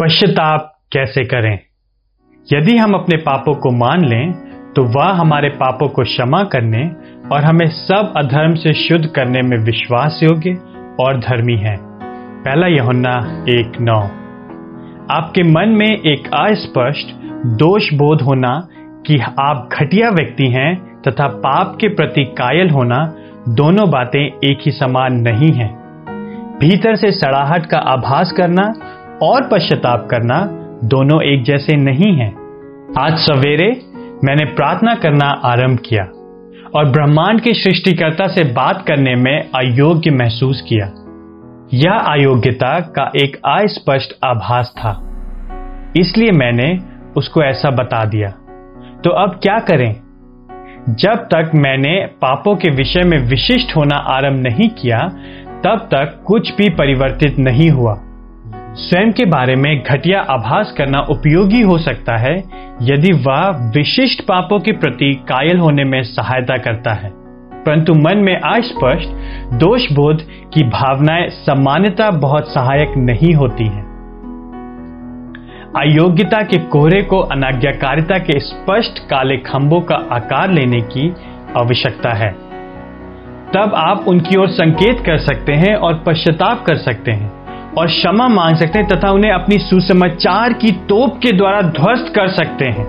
पश्चाताप कैसे करें? यदि हम अपने पापों को मान लें तो वह हमारे पापों को क्षमा करने और हमें सब अधर्म से शुद्ध करने में विश्वास योग्य और धर्मी है। पहला यहुन्ना एक नौ। आपके मन में एक अस्पष्ट दोष बोध होना कि आप घटिया व्यक्ति हैं तथा पाप के प्रति कायल होना दोनों बातें एक ही समान नहीं हैं। भीतर से सड़ाहट का आभास करना और पश्चाताप करना दोनों एक जैसे नहीं हैं। आज सवेरे मैंने प्रार्थना करना आरंभ किया और ब्रह्मांड के सृष्टिकर्ता से बात करने में अयोग्य महसूस किया। यह अयोग्यता का एक अस्पष्ट आभास था। इसलिए मैंने उसको ऐसा बता दिया। तो अब क्या करें? जब तक मैंने पापों के विषय में विशिष्ट होना आरंभ नहीं किया, तब तक कुछ भी परिवर्तित नहीं हुआ। स्वयं के बारे में घटिया आभास करना उपयोगी हो सकता है, यदि वह विशिष्ट पापों के प्रति कायल होने में सहायता करता है। परंतु मन में अस्पष्ट दोष बोध की भावनाएँ सामान्यता बहुत सहायक नहीं होती हैं। अयोग्यता के कोहरे को अनाज्ञाकारिता के स्पष्ट काले खंभों का आकार लेने की आवश्यकता है। तब आप उनकी ओर संकेत कर सकते हैं और पश्चाताप कर सकते हैं। और क्षमा मांग सकते हैं तथा उन्हें अपनी सुसमाचार की तोप के द्वारा ध्वस्त कर सकते हैं।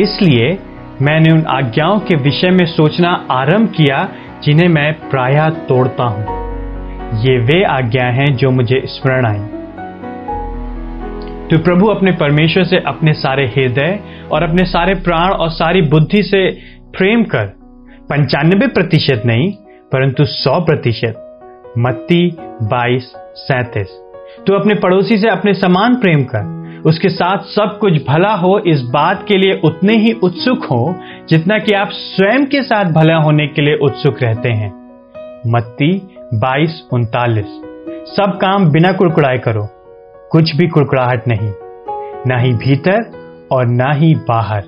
इसलिए मैंने उन आज्ञाओं के विषय में सोचना आरंभ किया जिन्हें मैं प्रायः तोड़ता हूँ। ये वे आज्ञा हैं जो मुझे स्मरण आई। तो प्रभु अपने परमेश्वर से अपने सारे हृदय और अपने सारे प्राण और सारी बुद्धि से प्रेम कर, पंचानबे प्रतिशत नहीं, परंतु सौ प्रतिशत मत्ती, बाईस, सैतीस। तो अपने पड़ोसी से अपने समान प्रेम कर। उसके साथ सब कुछ भला हो, इस बात के लिए उतने ही उत्सुक हो, जितना कि आप स्वयं के साथ भला होने के लिए उत्सुक रहते हैं। मत्ती, बाईस, उनतालीस। सब काम बिना कुड़कुड़ाए करो। कुछ भी कुड़कुड़ाहट नहीं। ना ही भीतर और ना ही बाहर।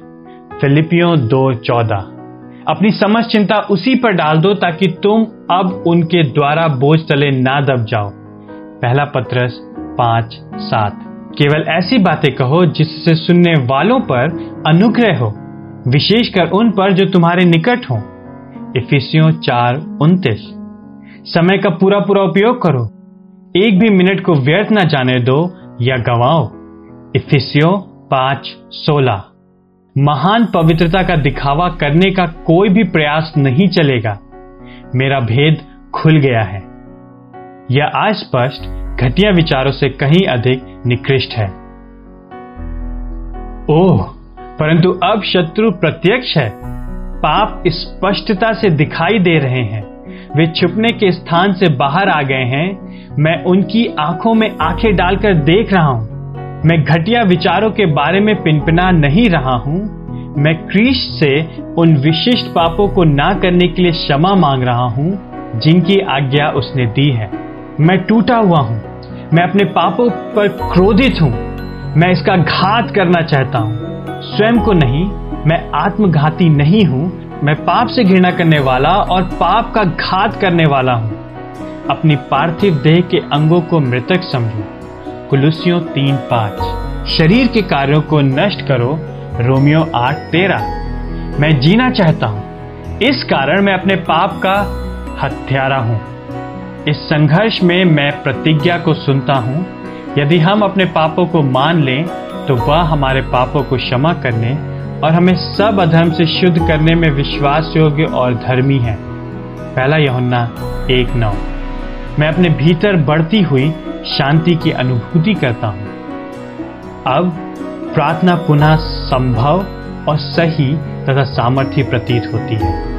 फिलिपियों दो चौदह। अपनी समझ चिंता उसी पर डाल दो ताकि तुम अब उनके द्वारा बोझ तले ना दब जाओ। पहला पत्रस पाँच सात। केवल ऐसी बातें कहो जिससे सुनने वालों पर अनुग्रह हो, विशेषकर उन पर जो तुम्हारे निकट हो। इफिसियों चार उन्तीस। समय का पूरा पूरा उपयोग करो। एक भी मिनट को व्यर्थ न जाने दो या गवाओ। इफिसियों पाँच सोलह। महान पवित्रता का दिखावा करने का कोई भी प्रयास नहीं चलेगा। मेरा भेद खुल गया है। यह अस्पष्ट घटिया विचारों से कहीं अधिक निकृष्ट है। ओह, परंतु अब शत्रु प्रत्यक्ष है। पाप स्पष्टता से दिखाई दे रहे हैं। वे छुपने के स्थान से बाहर आ गए हैं। मैं उनकी आँखों में आँखें डालकर देख रहा हूँ। मैं घटिया विचारों के बारे में पिनपिना नहीं रहा हूँ। मैं क्रीश से उन विशिष्ट पापों को ना करने के लिए क्षमा मांग रहा हूँ, जिनकी आज्ञा उसने दी है। मैं टूटा हुआ हूँ। मैं अपने पापों पर क्रोधित हूँ। मैं इसका घात करना चाहता हूँ। स्वयं को नहीं, मैं आत्मघाती नहीं हूँ। मैं पाप से घृणा करने वाला और पाप का घात करने वाला हूँ। अपनी पार्थिव देह के अंगों को मृतक समझो। कुलुसियों तीन पाँच। शरीर के कार्यों को नष्ट करो, रोमियो आठ तेरह। मैं जीना चाहता हूँ। इस कारण मैं अपने पाप का हत्यारा हूँ। इस संघर्ष में मैं प्रतिज्ञा को सुनता हूँ। यदि हम अपने पापों को मान लें तो वह हमारे पापों को क्षमा करने और हमें सब अधर्म से शुद्ध करने में विश्वास योग्य और धर्मी है। पहला यहुन्ना एक नौ। मैं अपने भीतर बढ़ती हुई शांति की अनुभूति करता हूँ। अब प्रार्थना पुनः संभव और सही तथा सामर्थ्य प्रतीत होती है।